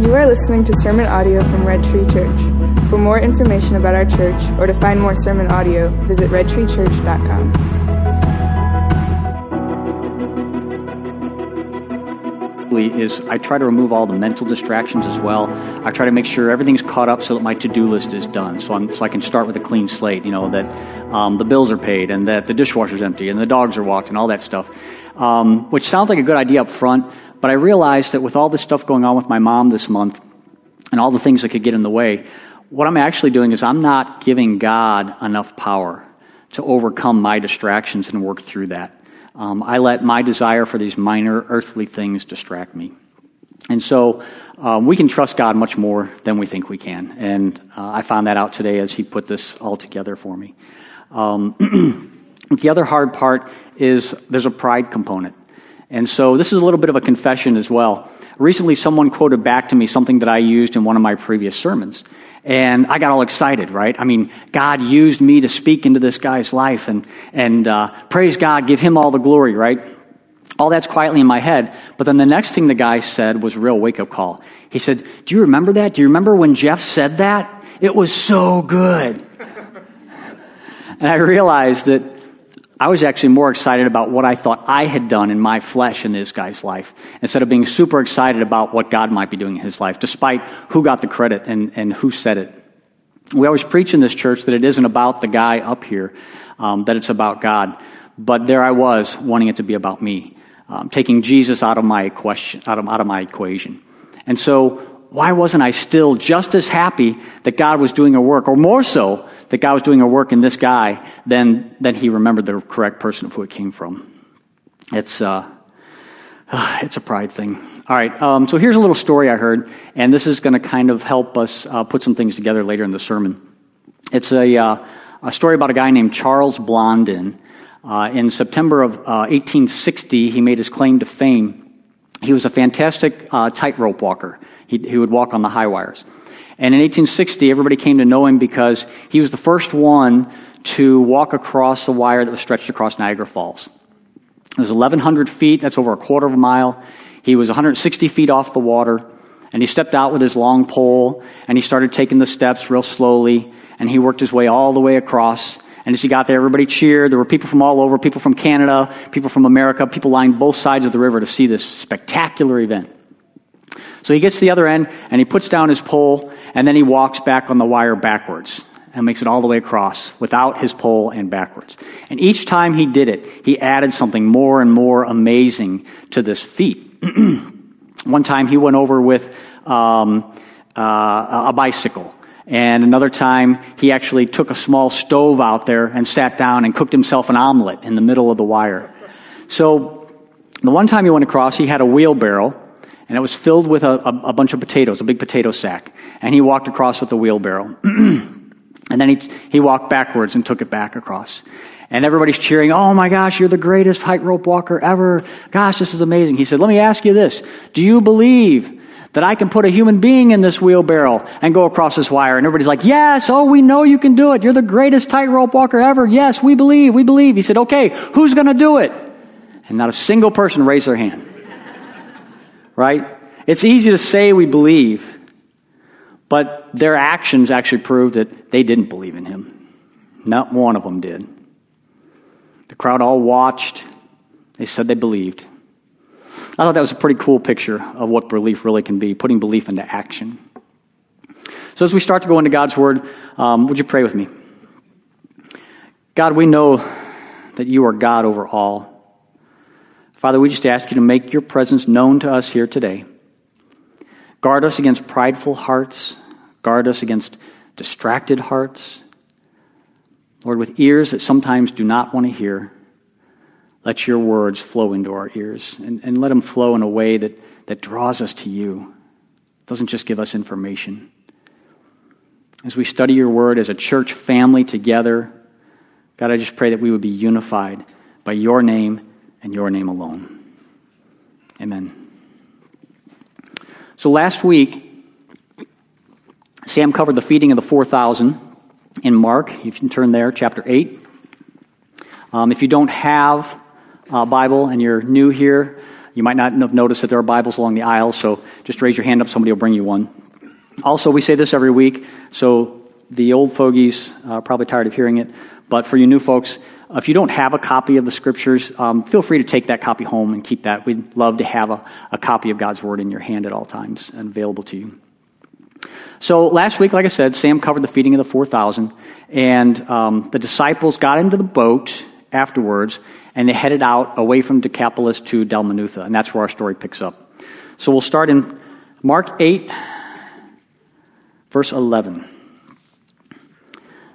You are listening to sermon audio from Red Tree Church. For more information about our church or to find more sermon audio, visit redtreechurch.com. is I try to remove all the mental distractions as well. I try to make sure everything's caught up so that my to-do list is done. So, I'm, so I can start with a clean slate. You know that um, the bills are paid and that the dishwasher's empty and the dogs are walked and all that stuff. Um, which sounds like a good idea up front, but I realized that with all this stuff going on with my mom this month and all the things that could get in the way, what I'm actually doing is I'm not giving God enough power to overcome my distractions and work through that. Um, I let my desire for these minor earthly things distract me. And so um, we can trust God much more than we think we can. And uh, I found that out today as He put this all together for me. Um, the other hard part is there's a pride component. And so this is a little bit of a confession as well. Recently, someone quoted back to me something that I used in one of my previous sermons. And I got all excited, right? I mean, God used me to speak into this guy's life and, and uh, praise God, give him all the glory, right? All that's quietly in my head. But then the next thing the guy said was real wake up call. He said, Do you remember that? Do you remember when Jeff said that? It was so good. and I realized that I was actually more excited about what I thought I had done in my flesh in this guy's life instead of being super excited about what God might be doing in his life, despite who got the credit and, and who said it. We always preach in this church that it isn't about the guy up here, um, that it's about God. But there I was, wanting it to be about me, um, taking Jesus out of my question, out of, out of my equation. And so, why wasn't I still just as happy that God was doing a work, or more so, that God was doing a work in this guy, then, then he remembered the correct person of who it came from. It's, uh, it's a pride thing. All right, um, so here's a little story I heard, and this is going to kind of help us uh, put some things together later in the sermon. It's a, uh, a story about a guy named Charles Blondin. Uh, in September of 1860, uh, he made his claim to fame. He was a fantastic uh, tightrope walker. He, he would walk on the high wires. And in 1860, everybody came to know him because he was the first one to walk across the wire that was stretched across Niagara Falls. It was 1,100 feet, that's over a quarter of a mile. He was 160 feet off the water, and he stepped out with his long pole, and he started taking the steps real slowly, and he worked his way all the way across. And as he got there, everybody cheered. There were people from all over, people from Canada, people from America, people lined both sides of the river to see this spectacular event. So he gets to the other end and he puts down his pole and then he walks back on the wire backwards and makes it all the way across without his pole and backwards. And each time he did it, he added something more and more amazing to this feat. One time he went over with um, uh, a bicycle. And another time, he actually took a small stove out there and sat down and cooked himself an omelet in the middle of the wire. So, the one time he went across, he had a wheelbarrow and it was filled with a, a, a bunch of potatoes, a big potato sack. And he walked across with the wheelbarrow. and then he, he walked backwards and took it back across. And everybody's cheering, oh my gosh, you're the greatest tightrope walker ever. Gosh, this is amazing. He said, let me ask you this. Do you believe that I can put a human being in this wheelbarrow and go across this wire? And everybody's like, yes, oh, we know you can do it. You're the greatest tightrope walker ever. Yes, we believe, we believe. He said, okay, who's gonna do it? And not a single person raised their hand right? It's easy to say we believe, but their actions actually prove that they didn't believe in him. Not one of them did. The crowd all watched. They said they believed. I thought that was a pretty cool picture of what belief really can be, putting belief into action. So, as we start to go into God's Word, um, would you pray with me? God, we know that you are God over all. Father, we just ask you to make your presence known to us here today. Guard us against prideful hearts. Guard us against distracted hearts. Lord, with ears that sometimes do not want to hear, let your words flow into our ears and, and let them flow in a way that, that draws us to you. It doesn't just give us information. As we study your word as a church family together, God, I just pray that we would be unified by your name and your name alone. Amen. So last week, Sam covered the feeding of the 4,000 in Mark. You can turn there, chapter 8. Um, if you don't have a Bible and you're new here, You might not have noticed that there are Bibles along the aisle, so just raise your hand up, somebody will bring you one. Also, we say this every week, so the old fogies are probably tired of hearing it, but for you new folks, if you don't have a copy of the scriptures, um, feel free to take that copy home and keep that. We'd love to have a, a copy of God's Word in your hand at all times and available to you. So last week, like I said, Sam covered the feeding of the 4,000, and um, the disciples got into the boat afterwards, and they headed out away from Decapolis to Dalmanutha, and that's where our story picks up. So we'll start in Mark 8, verse 11.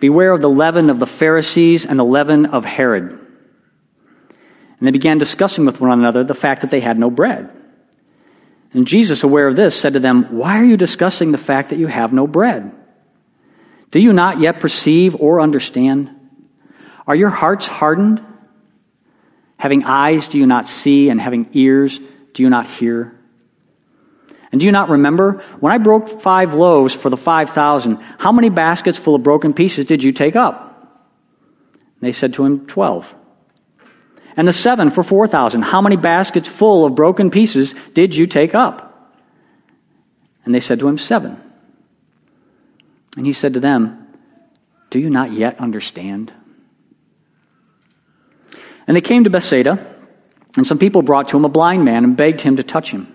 beware of the leaven of the Pharisees and the leaven of Herod. And they began discussing with one another the fact that they had no bread. And Jesus, aware of this, said to them, Why are you discussing the fact that you have no bread? Do you not yet perceive or understand? Are your hearts hardened? Having eyes, do you not see? And having ears, do you not hear? And do you not remember? When I broke five loaves for the five thousand, how many baskets full of broken pieces did you take up? They said to him, Twelve. And the seven for four thousand, how many baskets full of broken pieces did you take up? And they said to him, Seven. And he said to them, Do you not yet understand? And they came to Bethsaida, and some people brought to him a blind man and begged him to touch him.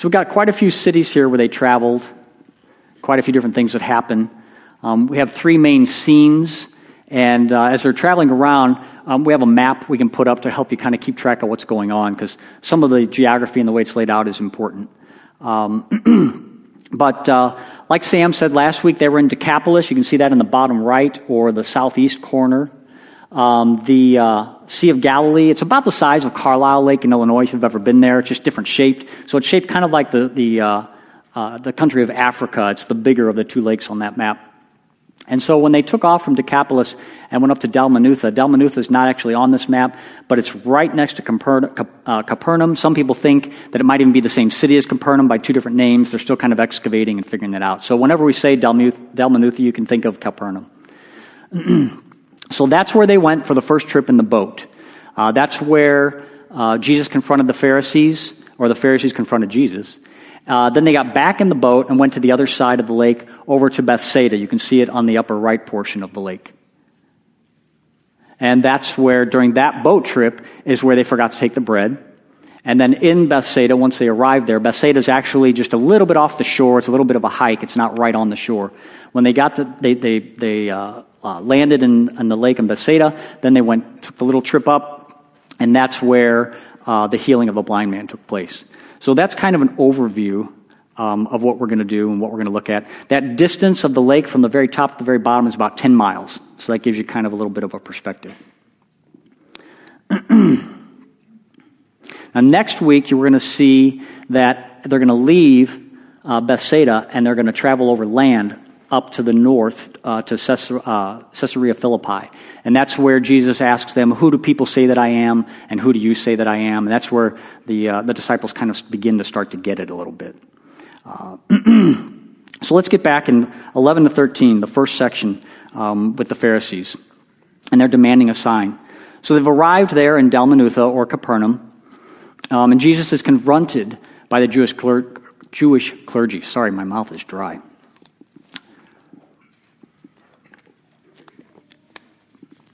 So we've got quite a few cities here where they traveled, quite a few different things that happen. Um, we have three main scenes, and uh, as they're traveling around, um, we have a map we can put up to help you kind of keep track of what's going on, because some of the geography and the way it's laid out is important. Um, But uh, like Sam said last week, they were in Decapolis. You can see that in the bottom right or the southeast corner. Um, the uh, Sea of Galilee, it's about the size of Carlyle Lake in Illinois if you've ever been there. It's just different shaped. So it's shaped kind of like the, the, uh, uh the country of Africa. It's the bigger of the two lakes on that map. And so when they took off from Decapolis and went up to Dalmanutha, Dalmanutha is not actually on this map, but it's right next to uh, Capernaum. Some people think that it might even be the same city as Capernaum by two different names. They're still kind of excavating and figuring that out. So whenever we say Dalmanutha, you can think of Capernaum. so that's where they went for the first trip in the boat. Uh, that's where uh, Jesus confronted the Pharisees, or the Pharisees confronted Jesus. Uh, then they got back in the boat and went to the other side of the lake over to Bethsaida. You can see it on the upper right portion of the lake. And that's where, during that boat trip, is where they forgot to take the bread. And then in Bethsaida, once they arrived there, Bethsaida is actually just a little bit off the shore. It's a little bit of a hike. It's not right on the shore. When they got to, they, they, they uh, uh, landed in, in the lake in Bethsaida. Then they went, took the little trip up, and that's where uh, the healing of a blind man took place. So that's kind of an overview um, of what we're going to do and what we're going to look at. That distance of the lake from the very top to the very bottom is about 10 miles. So that gives you kind of a little bit of a perspective. now, next week, you're going to see that they're going to leave uh, Bethsaida and they're going to travel over land up to the north uh, to Caesarea, uh, Caesarea Philippi. And that's where Jesus asks them, Who do people say that I am? And who do you say that I am? And that's where the, uh, the disciples kind of begin to start to get it a little bit. Uh, so let's get back in 11 to 13, the first section um, with the Pharisees. And they're demanding a sign. So they've arrived there in Dalmanutha or Capernaum. Um, and Jesus is confronted by the Jewish, Jewish clergy. Sorry, my mouth is dry.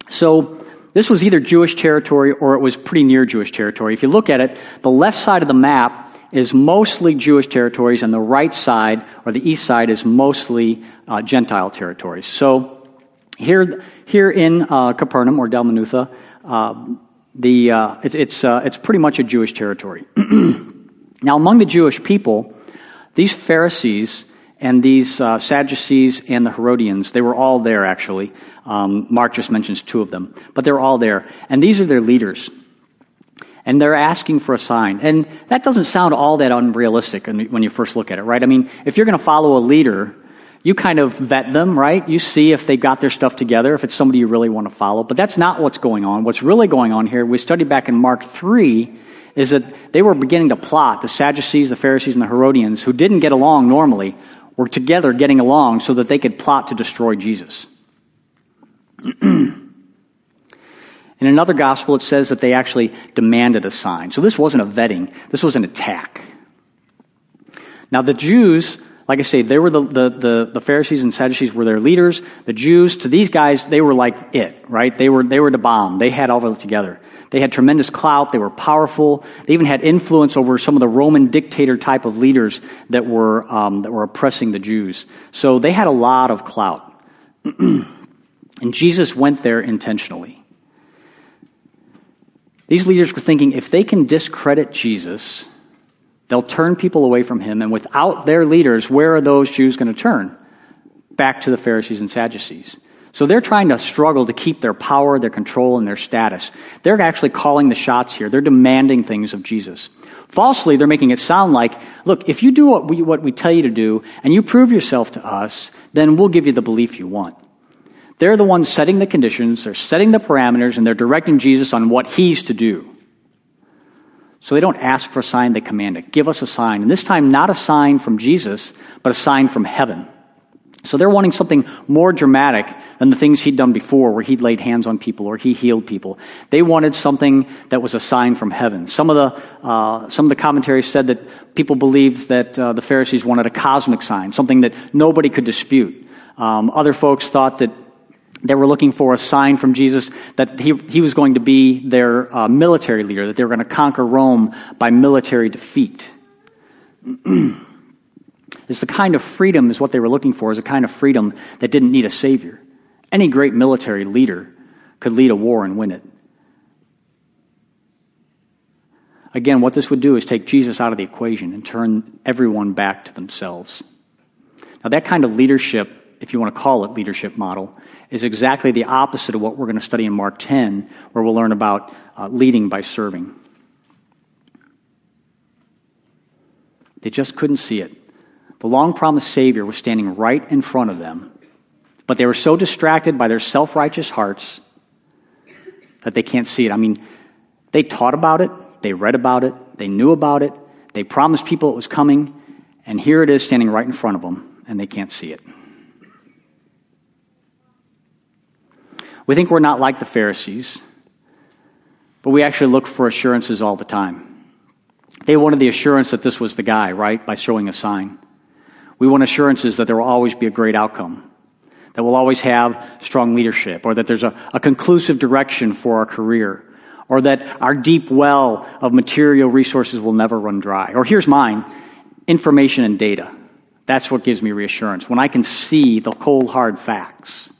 So this was either Jewish territory or it was pretty near Jewish territory. If you look at it, the left side of the map is mostly Jewish territories, and the right side, or the east side, is mostly uh, Gentile territories. So here, here in uh, Capernaum or Dalmanutha, uh, the, uh, it's, it's, uh, it's pretty much a Jewish territory. now, among the Jewish people, these Pharisees and these uh, Sadducees and the Herodians, they were all there actually. Um, Mark just mentions two of them, but they're all there. And these are their leaders. And they're asking for a sign. And that doesn't sound all that unrealistic when you first look at it, right? I mean, if you're going to follow a leader, you kind of vet them, right? You see if they've got their stuff together, if it's somebody you really want to follow. But that's not what's going on. What's really going on here, we studied back in Mark 3, is that they were beginning to plot, the Sadducees, the Pharisees, and the Herodians, who didn't get along normally, were together getting along so that they could plot to destroy Jesus. In another gospel, it says that they actually demanded a sign. So this wasn't a vetting, this was an attack. Now, the Jews, like I say, they were the, the, the, the, Pharisees and Sadducees were their leaders. The Jews, to these guys, they were like it, right? They were, they were the bomb. They had all of it together. They had tremendous clout. They were powerful. They even had influence over some of the Roman dictator type of leaders that were, um, that were oppressing the Jews. So they had a lot of clout. and Jesus went there intentionally. These leaders were thinking if they can discredit Jesus, they'll turn people away from him. And without their leaders, where are those Jews going to turn? Back to the Pharisees and Sadducees. So they're trying to struggle to keep their power, their control, and their status. They're actually calling the shots here. They're demanding things of Jesus. Falsely, they're making it sound like, look, if you do what we, what we tell you to do and you prove yourself to us, then we'll give you the belief you want. They're the ones setting the conditions, they're setting the parameters, and they're directing Jesus on what he's to do. So they don't ask for a sign, they command it. Give us a sign. And this time, not a sign from Jesus, but a sign from heaven. So they're wanting something more dramatic than the things he'd done before, where he'd laid hands on people or he healed people. They wanted something that was a sign from heaven. Some of the uh, some of the commentaries said that people believed that uh, the Pharisees wanted a cosmic sign, something that nobody could dispute. Um, other folks thought that they were looking for a sign from Jesus that he, he was going to be their uh, military leader, that they were going to conquer Rome by military defeat. It's the kind of freedom is what they were looking for, is a kind of freedom that didn't need a savior. Any great military leader could lead a war and win it. Again, what this would do is take Jesus out of the equation and turn everyone back to themselves. Now, that kind of leadership, if you want to call it leadership model, is exactly the opposite of what we're going to study in Mark 10, where we'll learn about uh, leading by serving. They just couldn't see it. The long promised Savior was standing right in front of them, but they were so distracted by their self righteous hearts that they can't see it. I mean, they taught about it, they read about it, they knew about it, they promised people it was coming, and here it is standing right in front of them, and they can't see it. We think we're not like the Pharisees, but we actually look for assurances all the time. They wanted the assurance that this was the guy, right? By showing a sign. We want assurances that there will always be a great outcome, that we'll always have strong leadership, or that there's a, a conclusive direction for our career, or that our deep well of material resources will never run dry. Or here's mine information and data. That's what gives me reassurance, when I can see the cold, hard facts.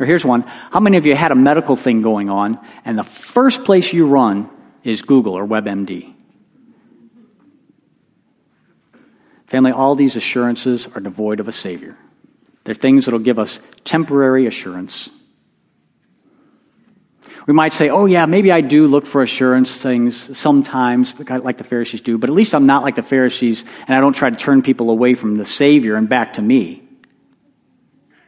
Or here's one. How many of you had a medical thing going on, and the first place you run is Google or WebMD? Family, all these assurances are devoid of a Savior. They're things that will give us temporary assurance. We might say, oh, yeah, maybe I do look for assurance things sometimes, like the Pharisees do, but at least I'm not like the Pharisees and I don't try to turn people away from the Savior and back to me.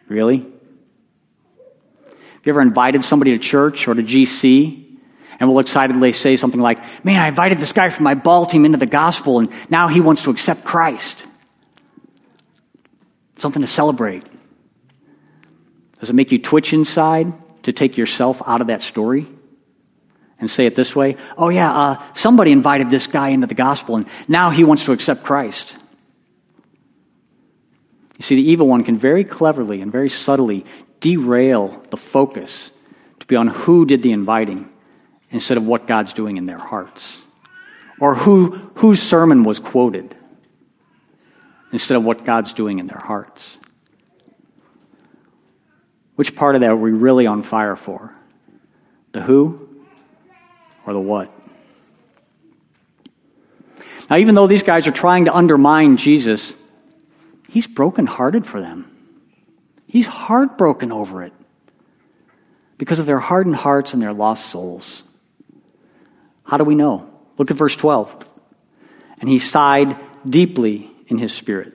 Really? Have you ever invited somebody to church or to GC and will excitedly say something like, Man, I invited this guy from my ball team into the gospel, and now he wants to accept Christ. Something to celebrate. Does it make you twitch inside to take yourself out of that story? And say it this way Oh, yeah, uh, somebody invited this guy into the gospel, and now he wants to accept Christ. You see, the evil one can very cleverly and very subtly derail the focus to be on who did the inviting instead of what God's doing in their hearts. Or who, whose sermon was quoted instead of what God's doing in their hearts. Which part of that are we really on fire for? The who or the what? Now, even though these guys are trying to undermine Jesus, he's brokenhearted for them. He's heartbroken over it because of their hardened hearts and their lost souls. How do we know? Look at verse 12. And he sighed deeply in his spirit.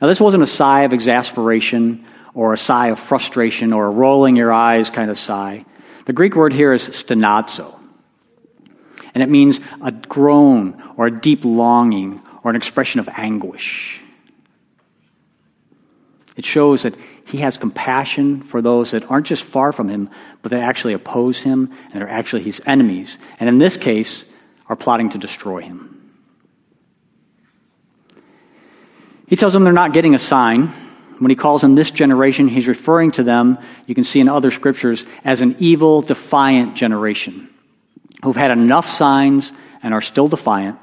Now, this wasn't a sigh of exasperation or a sigh of frustration or a rolling your eyes kind of sigh. The Greek word here is stenazo. And it means a groan or a deep longing or an expression of anguish. It shows that he has compassion for those that aren't just far from him, but that actually oppose him and are actually his enemies. And in this case, are plotting to destroy him. He tells them they're not getting a sign. When he calls them this generation, he's referring to them, you can see in other scriptures, as an evil, defiant generation who've had enough signs and are still defiant.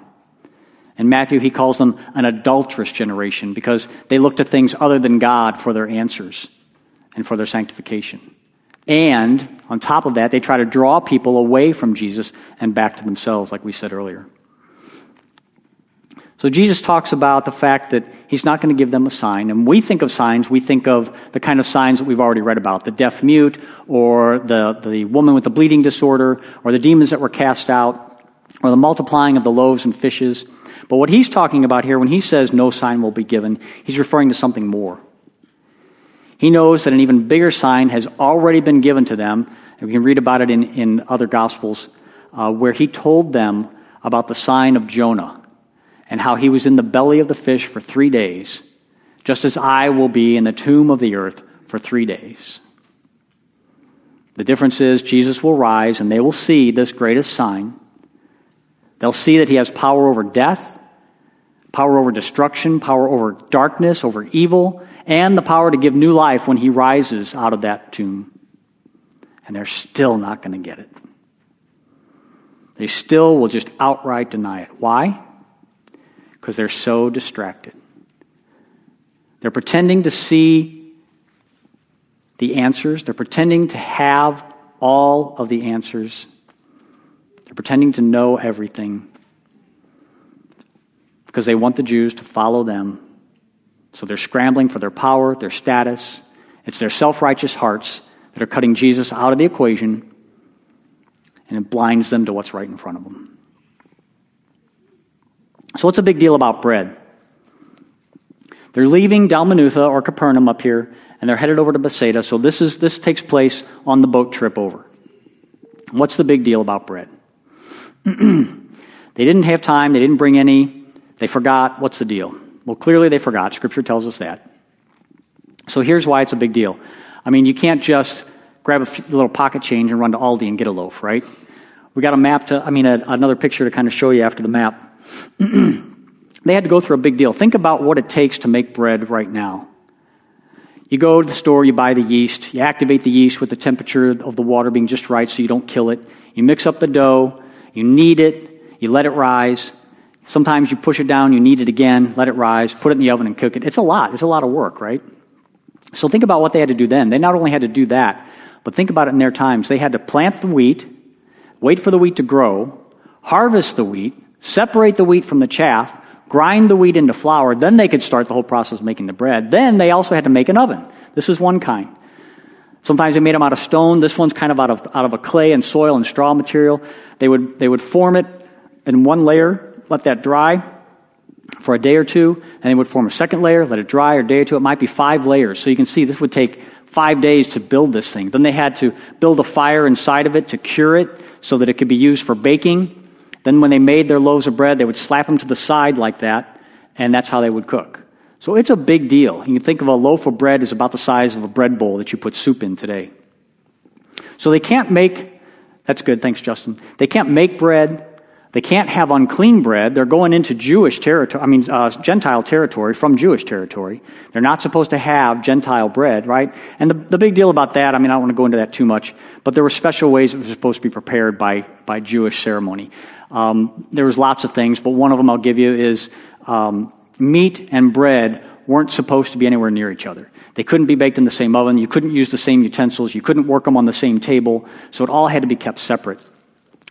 In Matthew, he calls them an adulterous generation because they look to things other than God for their answers and for their sanctification. And on top of that, they try to draw people away from Jesus and back to themselves, like we said earlier. So Jesus talks about the fact that he's not going to give them a sign. And we think of signs, we think of the kind of signs that we've already read about the deaf mute, or the, the woman with the bleeding disorder, or the demons that were cast out, or the multiplying of the loaves and fishes. But what he's talking about here, when he says no sign will be given, he's referring to something more. He knows that an even bigger sign has already been given to them. And we can read about it in, in other Gospels, uh, where he told them about the sign of Jonah and how he was in the belly of the fish for three days, just as I will be in the tomb of the earth for three days. The difference is Jesus will rise and they will see this greatest sign. They'll see that he has power over death, power over destruction, power over darkness, over evil, and the power to give new life when he rises out of that tomb. And they're still not going to get it. They still will just outright deny it. Why? because they're so distracted. They're pretending to see the answers, they're pretending to have all of the answers, they're pretending to know everything because they want the Jews to follow them. So they're scrambling for their power, their status. It's their self righteous hearts that are cutting Jesus out of the equation, and it blinds them to what's right in front of them. So, what's the big deal about bread? They're leaving Dalmanutha or Capernaum up here, and they're headed over to Bethsaida. So, this, is, this takes place on the boat trip over. What's the big deal about bread? they didn't have time, they didn't bring any, they forgot. What's the deal? Well, clearly they forgot. Scripture tells us that. So, here's why it's a big deal. I mean, you can't just grab a little pocket change and run to Aldi and get a loaf, right? We got a map to, I mean, a, another picture to kind of show you after the map. they had to go through a big deal. Think about what it takes to make bread right now. You go to the store, you buy the yeast, you activate the yeast with the temperature of the water being just right so you don't kill it. You mix up the dough, you knead it, you let it rise. Sometimes you push it down, you knead it again, let it rise, put it in the oven and cook it. It's a lot. It's a lot of work, right? So think about what they had to do then. They not only had to do that, but think about it in their times. They had to plant the wheat, wait for the wheat to grow, harvest the wheat, separate the wheat from the chaff, grind the wheat into flour, then they could start the whole process of making the bread. Then they also had to make an oven. This is one kind. Sometimes they made them out of stone. This one's kind of out of, out of a clay and soil and straw material. They would, they would form it in one layer, let that dry for a day or two, and they would form a second layer, let it dry, a day or two. It might be five layers. So you can see this would take five days to build this thing. Then they had to build a fire inside of it to cure it so that it could be used for baking. Then, when they made their loaves of bread, they would slap them to the side like that, and that's how they would cook. So it's a big deal. You can think of a loaf of bread as about the size of a bread bowl that you put soup in today. So they can't make, that's good, thanks, Justin. They can't make bread They can't have unclean bread. They're going into Jewish territory, I mean, uh, Gentile territory from Jewish territory. They're not supposed to have Gentile bread, right? And the, the big deal about that, I mean, I don't want to go into that too much, but there were special ways it was supposed to be prepared by, by Jewish ceremony. Um, there was lots of things, but one of them I'll give you is um, meat and bread weren't supposed to be anywhere near each other. They couldn't be baked in the same oven. You couldn't use the same utensils. You couldn't work them on the same table. So it all had to be kept separate.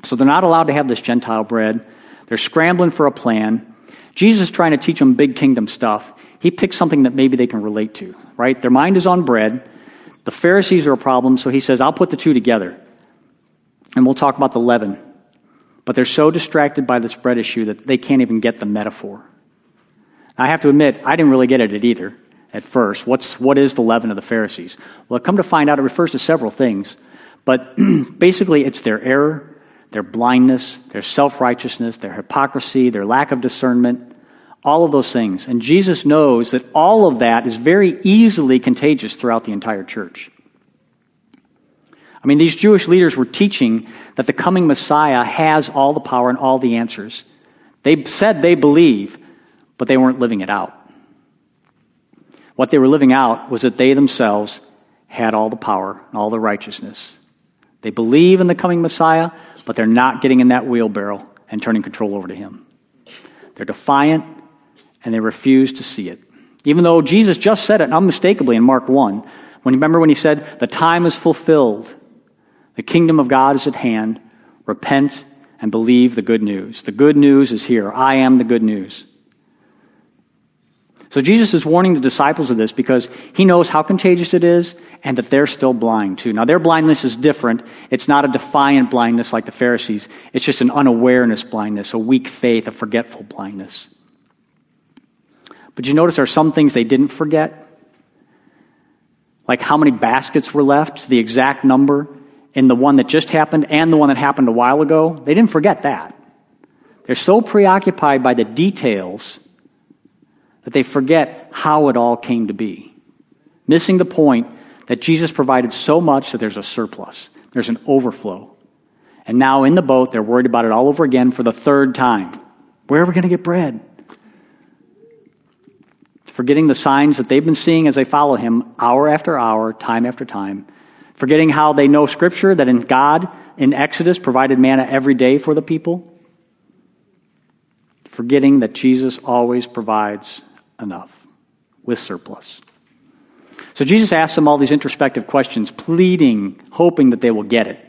So they're not allowed to have this Gentile bread. They're scrambling for a plan. Jesus is trying to teach them big kingdom stuff. He picks something that maybe they can relate to, right? Their mind is on bread. The Pharisees are a problem, so he says, I'll put the two together. And we'll talk about the leaven. But they're so distracted by this bread issue that they can't even get the metaphor. I have to admit, I didn't really get at it either at first. What's, what is the leaven of the Pharisees? Well, come to find out, it refers to several things. But basically, it's their error, their blindness, their self righteousness, their hypocrisy, their lack of discernment, all of those things. And Jesus knows that all of that is very easily contagious throughout the entire church. I mean, these Jewish leaders were teaching that the coming Messiah has all the power and all the answers. They said they believe, but they weren't living it out. What they were living out was that they themselves had all the power and all the righteousness. They believe in the coming Messiah, but they're not getting in that wheelbarrow and turning control over to Him. They're defiant and they refuse to see it. Even though Jesus just said it unmistakably in Mark 1, when remember when he said, The time is fulfilled, the kingdom of God is at hand, repent and believe the good news. The good news is here. I am the good news. So Jesus is warning the disciples of this because he knows how contagious it is and that they're still blind too. Now their blindness is different. It's not a defiant blindness like the Pharisees. It's just an unawareness blindness, a weak faith, a forgetful blindness. But you notice there are some things they didn't forget. Like how many baskets were left, the exact number in the one that just happened and the one that happened a while ago. They didn't forget that. They're so preoccupied by the details that they forget how it all came to be. Missing the point that Jesus provided so much that there's a surplus, there's an overflow. And now in the boat, they're worried about it all over again for the third time. Where are we going to get bread? Forgetting the signs that they've been seeing as they follow him hour after hour, time after time. Forgetting how they know Scripture, that in God, in Exodus, provided manna every day for the people. Forgetting that Jesus always provides enough with surplus. So Jesus asks them all these introspective questions, pleading, hoping that they will get it.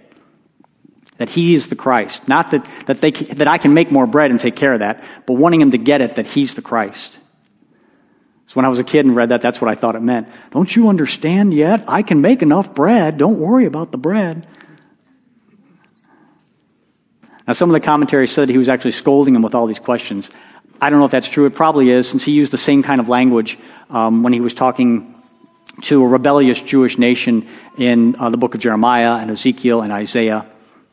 That he is the Christ. Not that, that, they, that I can make more bread and take care of that, but wanting them to get it that he's the Christ. So when I was a kid and read that, that's what I thought it meant. Don't you understand yet? I can make enough bread. Don't worry about the bread. Now, some of the commentaries said he was actually scolding them with all these questions. I don't know if that's true. It probably is, since he used the same kind of language um, when he was talking to a rebellious Jewish nation in uh, the book of Jeremiah and Ezekiel and Isaiah.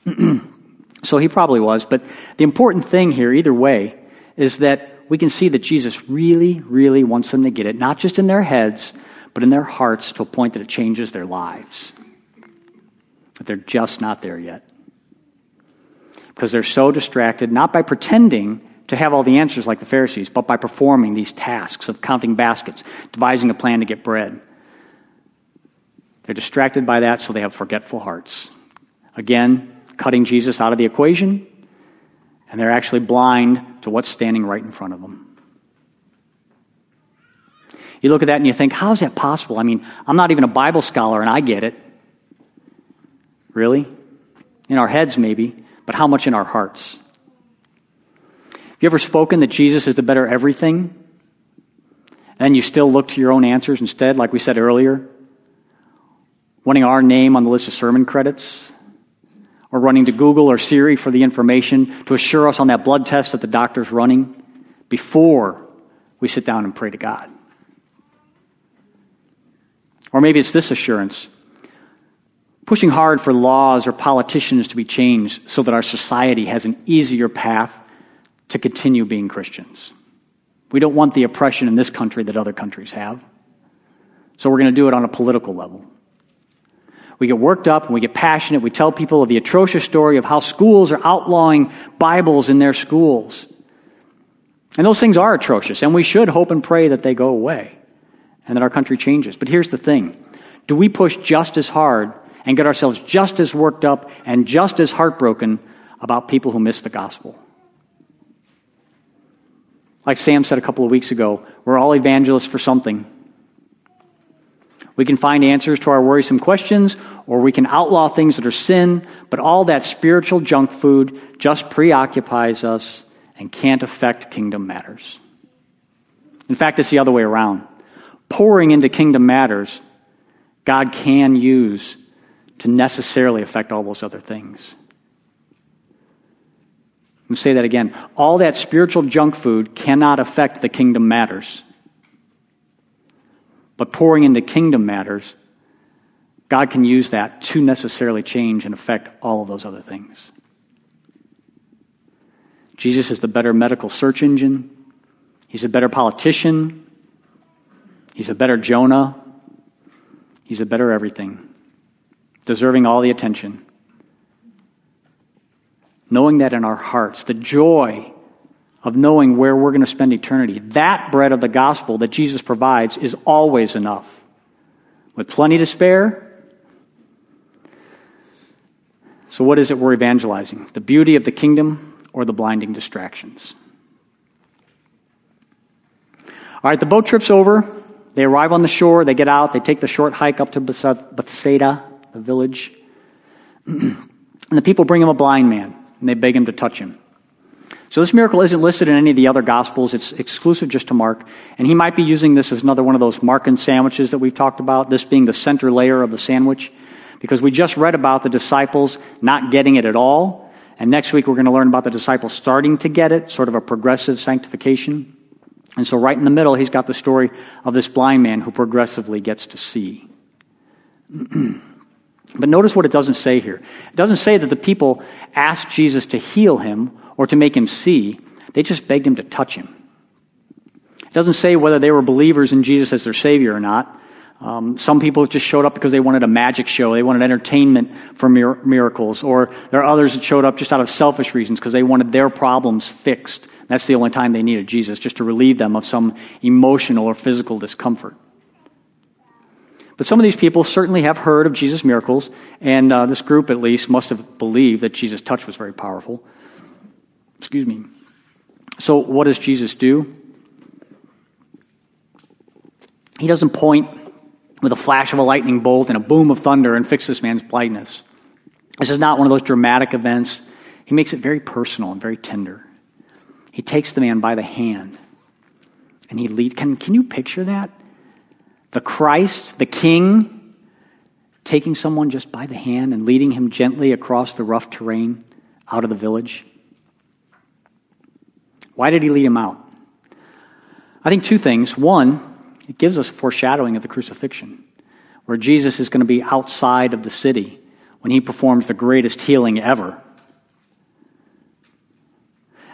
so he probably was. But the important thing here, either way, is that we can see that Jesus really, really wants them to get it, not just in their heads, but in their hearts to a point that it changes their lives. But they're just not there yet. Because they're so distracted, not by pretending to have all the answers like the Pharisees, but by performing these tasks of counting baskets, devising a plan to get bread. They're distracted by that, so they have forgetful hearts. Again, cutting Jesus out of the equation, and they're actually blind to what's standing right in front of them. You look at that and you think, how is that possible? I mean, I'm not even a Bible scholar and I get it. Really? In our heads, maybe, but how much in our hearts? You ever spoken that Jesus is the better everything? And you still look to your own answers instead, like we said earlier? Wanting our name on the list of sermon credits? Or running to Google or Siri for the information to assure us on that blood test that the doctor's running before we sit down and pray to God? Or maybe it's this assurance pushing hard for laws or politicians to be changed so that our society has an easier path to continue being Christians. We don't want the oppression in this country that other countries have. So we're going to do it on a political level. We get worked up and we get passionate. We tell people of the atrocious story of how schools are outlawing Bibles in their schools. And those things are atrocious, and we should hope and pray that they go away and that our country changes. But here's the thing do we push just as hard and get ourselves just as worked up and just as heartbroken about people who miss the gospel? Like Sam said a couple of weeks ago, we're all evangelists for something. We can find answers to our worrisome questions, or we can outlaw things that are sin, but all that spiritual junk food just preoccupies us and can't affect kingdom matters. In fact, it's the other way around. Pouring into kingdom matters, God can use to necessarily affect all those other things. Me say that again. All that spiritual junk food cannot affect the kingdom matters. But pouring into kingdom matters, God can use that to necessarily change and affect all of those other things. Jesus is the better medical search engine. He's a better politician. He's a better Jonah. He's a better everything, deserving all the attention. Knowing that in our hearts, the joy of knowing where we're going to spend eternity, that bread of the gospel that Jesus provides is always enough. With plenty to spare. So, what is it we're evangelizing? The beauty of the kingdom or the blinding distractions? All right, the boat trip's over. They arrive on the shore, they get out, they take the short hike up to Bethsaida, the village. and the people bring him a blind man, and they beg him to touch him. So this miracle isn't listed in any of the other gospels. It's exclusive just to Mark. And he might be using this as another one of those Markan sandwiches that we've talked about, this being the center layer of the sandwich. Because we just read about the disciples not getting it at all. And next week we're going to learn about the disciples starting to get it, sort of a progressive sanctification. And so, right in the middle, he's got the story of this blind man who progressively gets to see. but notice what it doesn't say here. It doesn't say that the people asked Jesus to heal him or to make him see, they just begged him to touch him. It doesn't say whether they were believers in Jesus as their Savior or not. Um, some people just showed up because they wanted a magic show. They wanted entertainment for mir- miracles. Or there are others that showed up just out of selfish reasons because they wanted their problems fixed. That's the only time they needed Jesus, just to relieve them of some emotional or physical discomfort. But some of these people certainly have heard of Jesus' miracles, and uh, this group at least must have believed that Jesus' touch was very powerful. Excuse me. So, what does Jesus do? He doesn't point with a flash of a lightning bolt and a boom of thunder and fix this man's blindness. This is not one of those dramatic events. He makes it very personal and very tender. He takes the man by the hand and he leads. Can, can you picture that? The Christ, the King, taking someone just by the hand and leading him gently across the rough terrain out of the village. Why did he lead him out? I think two things. One, it gives us foreshadowing of the crucifixion, where Jesus is going to be outside of the city when he performs the greatest healing ever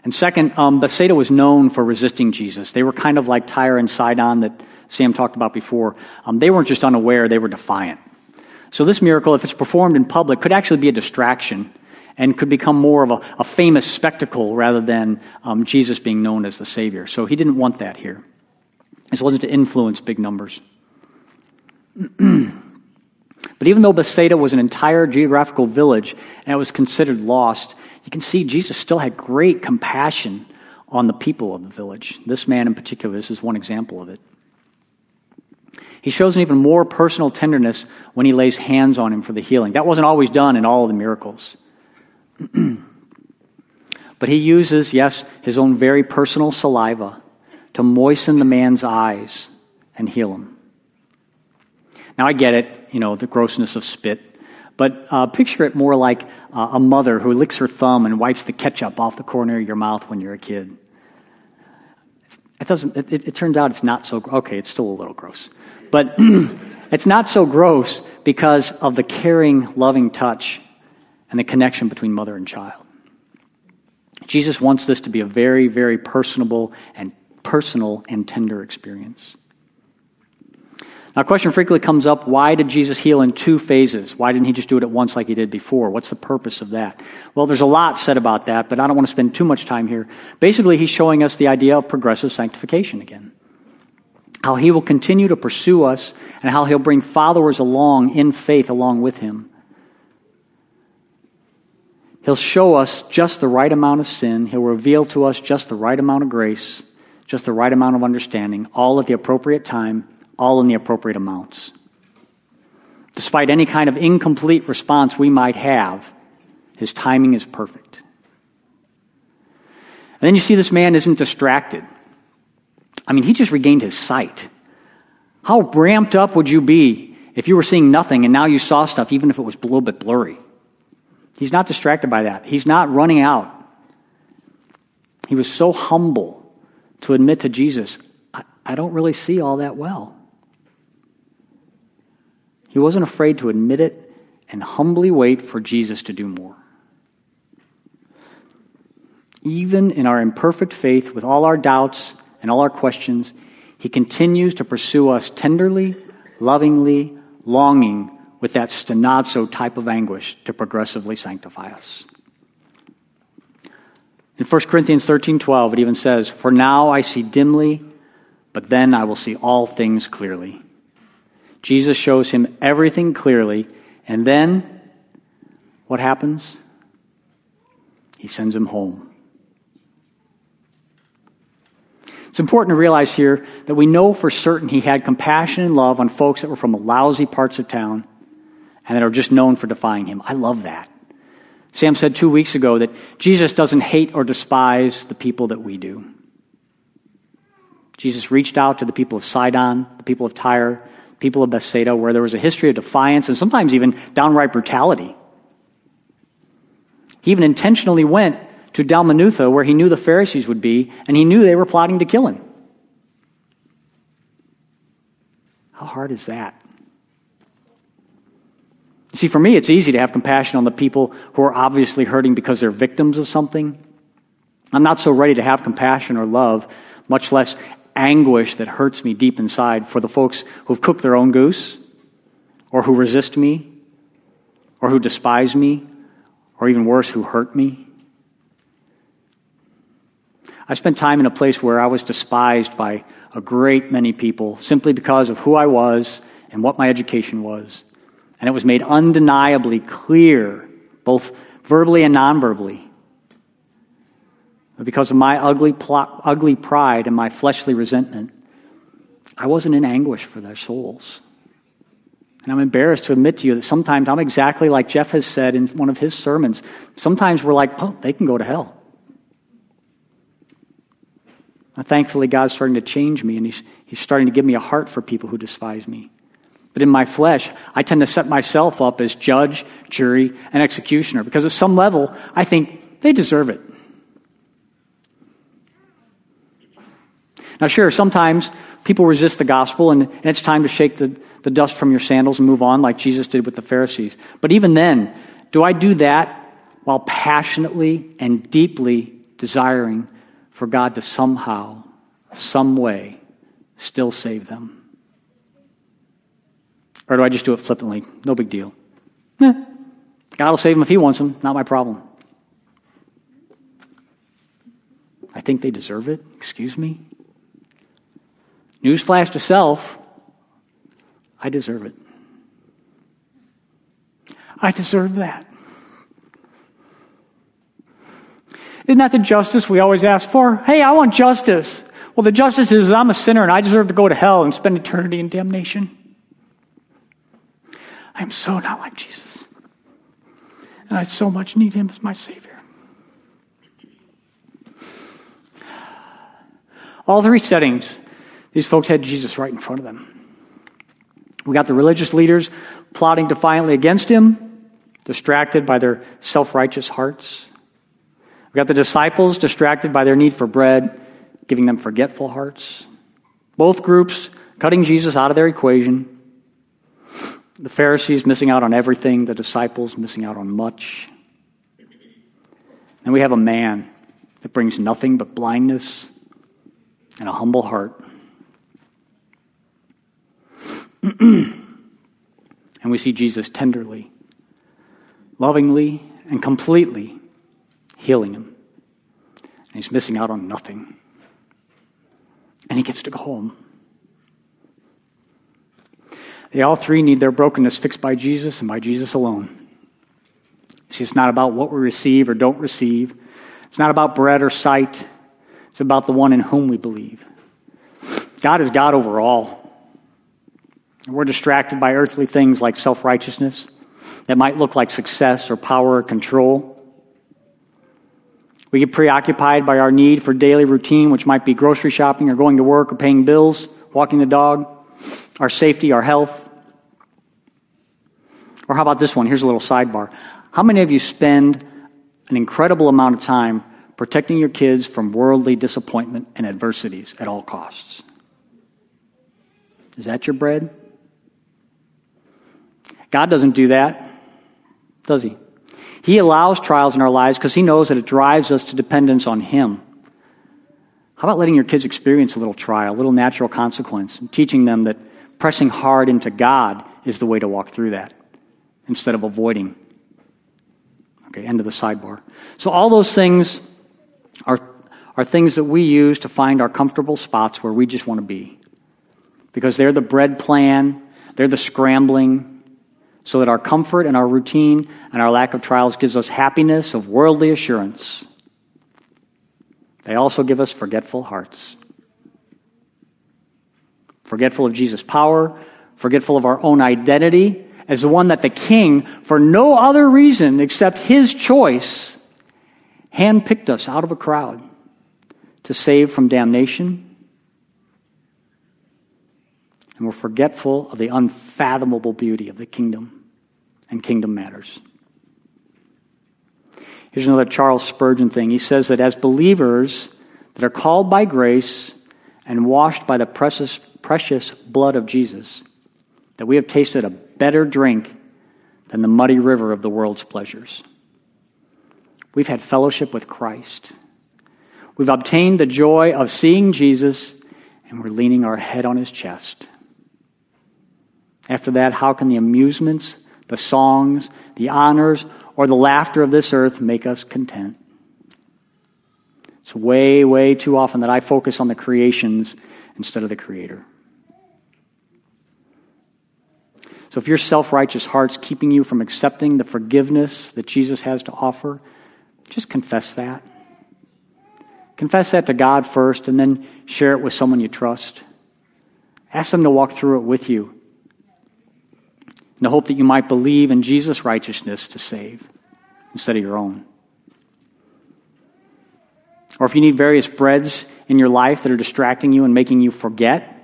and second, um, Bethsaida was known for resisting Jesus. They were kind of like Tyre and Sidon that Sam talked about before. Um, they weren't just unaware, they were defiant. So this miracle, if it's performed in public, could actually be a distraction and could become more of a, a famous spectacle rather than um, Jesus being known as the Savior. So he didn't want that here. This wasn't to influence big numbers. but even though Bethsaida was an entire geographical village and it was considered lost, you can see Jesus still had great compassion on the people of the village. This man in particular, this is one example of it. He shows an even more personal tenderness when he lays hands on him for the healing. That wasn't always done in all of the miracles. but he uses, yes, his own very personal saliva to moisten the man's eyes and heal him. Now, I get it, you know, the grossness of spit but uh, picture it more like uh, a mother who licks her thumb and wipes the ketchup off the corner of your mouth when you're a kid. It doesn't. It, it, it turns out it's not so. Okay, it's still a little gross, but it's not so gross because of the caring, loving touch and the connection between mother and child. Jesus wants this to be a very, very personable and personal and tender experience. Now, a question frequently comes up why did Jesus heal in two phases? Why didn't he just do it at once like he did before? What's the purpose of that? Well, there's a lot said about that, but I don't want to spend too much time here. Basically, he's showing us the idea of progressive sanctification again. How he will continue to pursue us and how he'll bring followers along in faith along with him. He'll show us just the right amount of sin. He'll reveal to us just the right amount of grace, just the right amount of understanding, all at the appropriate time all in the appropriate amounts. Despite any kind of incomplete response we might have, his timing is perfect. And then you see this man isn't distracted. I mean, he just regained his sight. How ramped up would you be if you were seeing nothing and now you saw stuff, even if it was a little bit blurry? He's not distracted by that. He's not running out. He was so humble to admit to Jesus, I, I don't really see all that well. He wasn't afraid to admit it and humbly wait for Jesus to do more. Even in our imperfect faith, with all our doubts and all our questions, He continues to pursue us tenderly, lovingly, longing with that stenazo type of anguish to progressively sanctify us. In 1 Corinthians 13:12 it even says, "For now I see dimly, but then I will see all things clearly." Jesus shows him everything clearly, and then what happens? He sends him home. It's important to realize here that we know for certain he had compassion and love on folks that were from lousy parts of town and that are just known for defying him. I love that. Sam said two weeks ago that Jesus doesn't hate or despise the people that we do. Jesus reached out to the people of Sidon, the people of Tyre, people of Bethsaida, where there was a history of defiance and sometimes even downright brutality. He even intentionally went to Dalmanutha, where he knew the Pharisees would be, and he knew they were plotting to kill him. How hard is that? See, for me, it's easy to have compassion on the people who are obviously hurting because they're victims of something. I'm not so ready to have compassion or love, much less anguish that hurts me deep inside for the folks who've cooked their own goose, or who resist me, or who despise me, or even worse, who hurt me. I spent time in a place where I was despised by a great many people simply because of who I was and what my education was. And it was made undeniably clear, both verbally and non-verbally, but because of my ugly, ugly pride and my fleshly resentment, I wasn't in anguish for their souls. And I'm embarrassed to admit to you that sometimes I'm exactly like Jeff has said in one of his sermons. Sometimes we're like, oh, they can go to hell. Thankfully, God's starting to change me, and he's, he's starting to give me a heart for people who despise me. But in my flesh, I tend to set myself up as judge, jury, and executioner because at some level, I think they deserve it. Now, sure, sometimes people resist the gospel and, and it's time to shake the, the dust from your sandals and move on like Jesus did with the Pharisees. But even then, do I do that while passionately and deeply desiring for God to somehow, some way, still save them? Or do I just do it flippantly? No big deal. Eh, God will save them if He wants them, not my problem. I think they deserve it. Excuse me? Newsflash to self I deserve it. I deserve that. Isn't that the justice we always ask for? Hey, I want justice. Well, the justice is I'm a sinner and I deserve to go to hell and spend eternity in damnation. I am so not like Jesus. And I so much need him as my Savior. All three settings these folks had Jesus right in front of them. We got the religious leaders plotting defiantly against him, distracted by their self righteous hearts. We got the disciples distracted by their need for bread, giving them forgetful hearts. Both groups cutting Jesus out of their equation. The Pharisees missing out on everything, the disciples missing out on much. And we have a man that brings nothing but blindness and a humble heart. and we see Jesus tenderly, lovingly, and completely healing him. And he's missing out on nothing. And he gets to go home. They all three need their brokenness fixed by Jesus and by Jesus alone. See, it's not about what we receive or don't receive. It's not about bread or sight. It's about the one in whom we believe. God is God over all. We're distracted by earthly things like self righteousness that might look like success or power or control. We get preoccupied by our need for daily routine, which might be grocery shopping or going to work or paying bills, walking the dog, our safety, our health. Or how about this one? Here's a little sidebar. How many of you spend an incredible amount of time protecting your kids from worldly disappointment and adversities at all costs? Is that your bread? God doesn't do that, does He? He allows trials in our lives because He knows that it drives us to dependence on Him. How about letting your kids experience a little trial, a little natural consequence, and teaching them that pressing hard into God is the way to walk through that instead of avoiding? Okay, end of the sidebar. So, all those things are, are things that we use to find our comfortable spots where we just want to be. Because they're the bread plan, they're the scrambling, so that our comfort and our routine and our lack of trials gives us happiness of worldly assurance. They also give us forgetful hearts. Forgetful of Jesus' power, forgetful of our own identity as the one that the king, for no other reason except his choice, handpicked us out of a crowd to save from damnation and we're forgetful of the unfathomable beauty of the kingdom and kingdom matters. Here's another Charles Spurgeon thing. He says that as believers that are called by grace and washed by the precious, precious blood of Jesus, that we have tasted a better drink than the muddy river of the world's pleasures. We've had fellowship with Christ. We've obtained the joy of seeing Jesus, and we're leaning our head on his chest. After that, how can the amusements the songs, the honors, or the laughter of this earth make us content. It's way, way too often that I focus on the creations instead of the Creator. So if your self righteous heart's keeping you from accepting the forgiveness that Jesus has to offer, just confess that. Confess that to God first and then share it with someone you trust. Ask them to walk through it with you in the hope that you might believe in Jesus' righteousness to save instead of your own. Or if you need various breads in your life that are distracting you and making you forget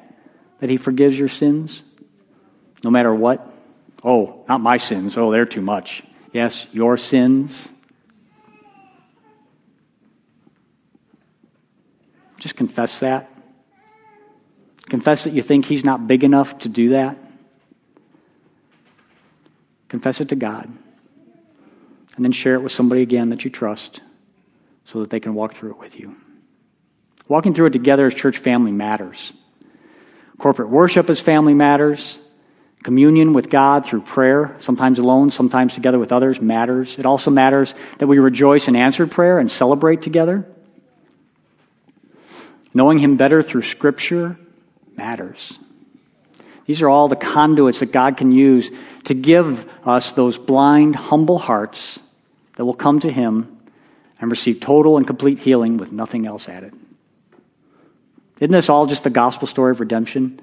that He forgives your sins, no matter what. Oh, not my sins. Oh, they're too much. Yes, your sins. Just confess that. Confess that you think He's not big enough to do that. Confess it to God. And then share it with somebody again that you trust so that they can walk through it with you. Walking through it together as church family matters. Corporate worship as family matters. Communion with God through prayer, sometimes alone, sometimes together with others, matters. It also matters that we rejoice in answered prayer and celebrate together. Knowing Him better through Scripture matters. These are all the conduits that God can use to give us those blind, humble hearts that will come to Him and receive total and complete healing with nothing else added. Isn't this all just the gospel story of redemption?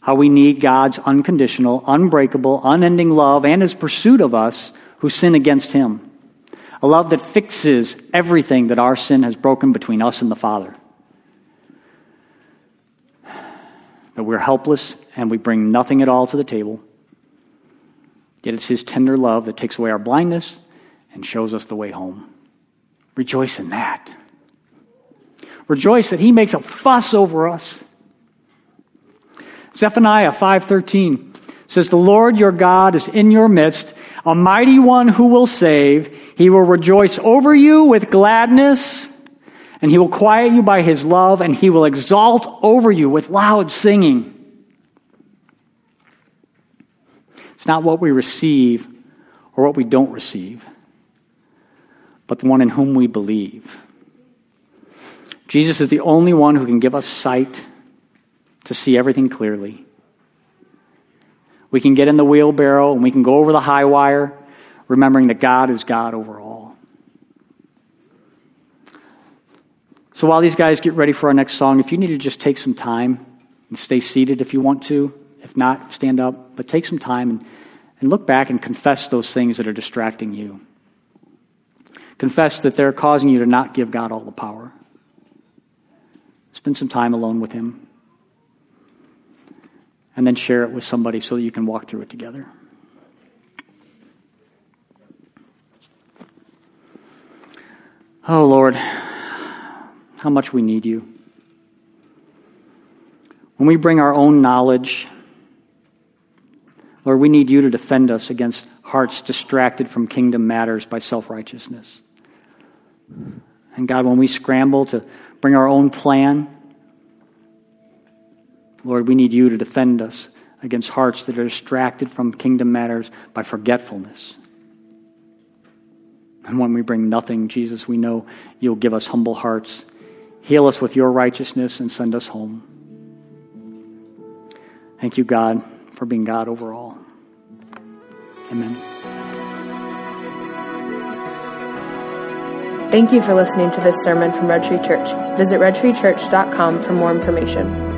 How we need God's unconditional, unbreakable, unending love and His pursuit of us who sin against Him. A love that fixes everything that our sin has broken between us and the Father. That we're helpless and we bring nothing at all to the table. Yet it's His tender love that takes away our blindness and shows us the way home. Rejoice in that. Rejoice that He makes a fuss over us. Zephaniah 5:13 says, "The Lord your God is in your midst, a mighty one who will save. He will rejoice over you with gladness." And he will quiet you by his love, and he will exalt over you with loud singing. It's not what we receive or what we don't receive, but the one in whom we believe. Jesus is the only one who can give us sight to see everything clearly. We can get in the wheelbarrow and we can go over the high wire, remembering that God is God over all. So while these guys get ready for our next song, if you need to just take some time and stay seated if you want to, if not, stand up, but take some time and, and look back and confess those things that are distracting you. Confess that they're causing you to not give God all the power. Spend some time alone with Him. And then share it with somebody so that you can walk through it together. Oh, Lord, how much we need you. When we bring our own knowledge, Lord, we need you to defend us against hearts distracted from kingdom matters by self righteousness. And God, when we scramble to bring our own plan, Lord, we need you to defend us against hearts that are distracted from kingdom matters by forgetfulness. And when we bring nothing, Jesus, we know you'll give us humble hearts, heal us with your righteousness, and send us home. Thank you, God, for being God over all. Amen. Thank you for listening to this sermon from Red Tree Church. Visit redtreechurch.com for more information.